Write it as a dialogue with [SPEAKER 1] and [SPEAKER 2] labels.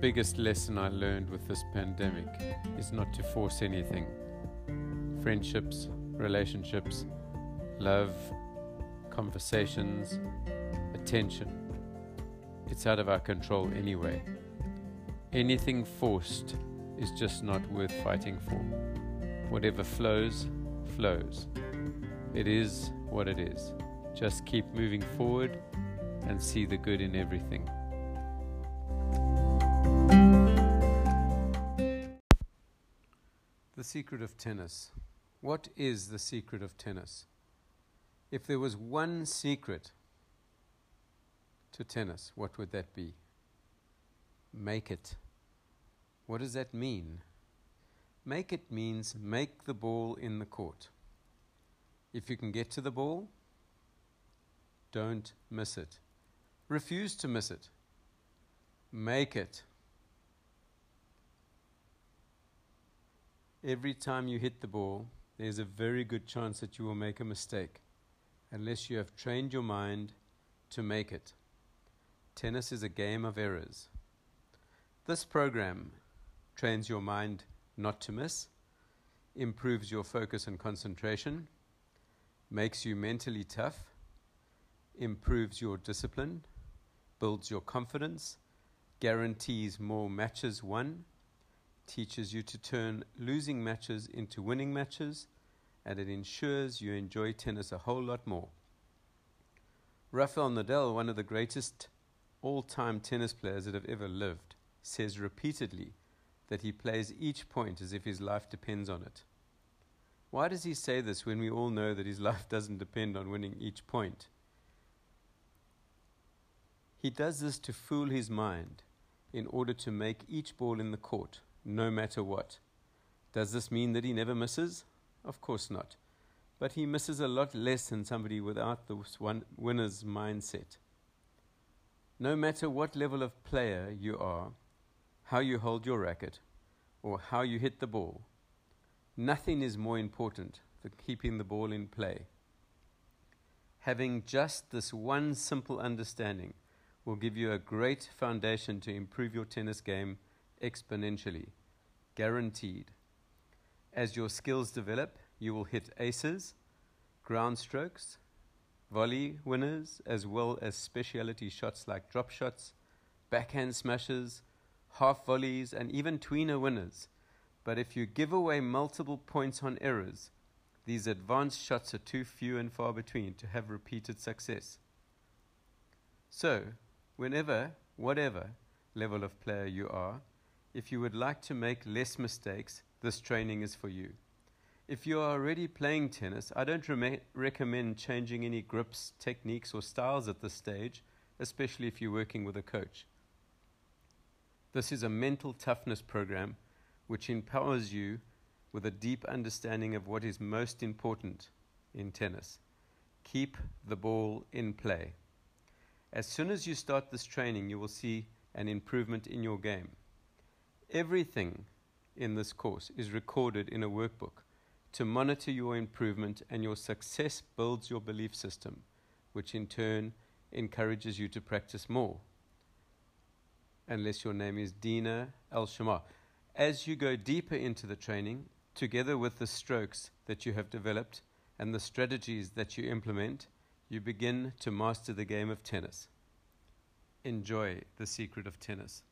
[SPEAKER 1] biggest lesson I learned with this pandemic is not to force anything. Friendships, relationships, love, conversations, attention. It's out of our control anyway. Anything forced is just not worth fighting for. Whatever flows, flows. It is what it is. Just keep moving forward and see the good in everything. The secret of tennis. What is the secret of tennis? If there was one secret to tennis, what would that be? Make it. What does that mean? Make it means make the ball in the court. If you can get to the ball, don't miss it. Refuse to miss it. Make it. Every time you hit the ball, there's a very good chance that you will make a mistake unless you have trained your mind to make it. Tennis is a game of errors. This program trains your mind not to miss, improves your focus and concentration, makes you mentally tough, improves your discipline, builds your confidence, guarantees more matches won teaches you to turn losing matches into winning matches, and it ensures you enjoy tennis a whole lot more. Rafael Nadal, one of the greatest all time tennis players that have ever lived, says repeatedly that he plays each point as if his life depends on it. Why does he say this when we all know that his life doesn't depend on winning each point? He does this to fool his mind in order to make each ball in the court no matter what. Does this mean that he never misses? Of course not. But he misses a lot less than somebody without the one winner's mindset. No matter what level of player you are, how you hold your racket, or how you hit the ball, nothing is more important than keeping the ball in play. Having just this one simple understanding will give you a great foundation to improve your tennis game exponentially. Guaranteed. As your skills develop, you will hit aces, ground strokes, volley winners, as well as specialty shots like drop shots, backhand smashes, half volleys, and even tweener winners. But if you give away multiple points on errors, these advanced shots are too few and far between to have repeated success. So, whenever, whatever level of player you are, if you would like to make less mistakes, this training is for you. If you are already playing tennis, I don't re- recommend changing any grips, techniques, or styles at this stage, especially if you're working with a coach. This is a mental toughness program which empowers you with a deep understanding of what is most important in tennis. Keep the ball in play. As soon as you start this training, you will see an improvement in your game. Everything in this course is recorded in a workbook to monitor your improvement, and your success builds your belief system, which in turn encourages you to practice more. Unless your name is Dina Al Shamar. As you go deeper into the training, together with the strokes that you have developed and the strategies that you implement, you begin to master the game of tennis. Enjoy the secret of tennis.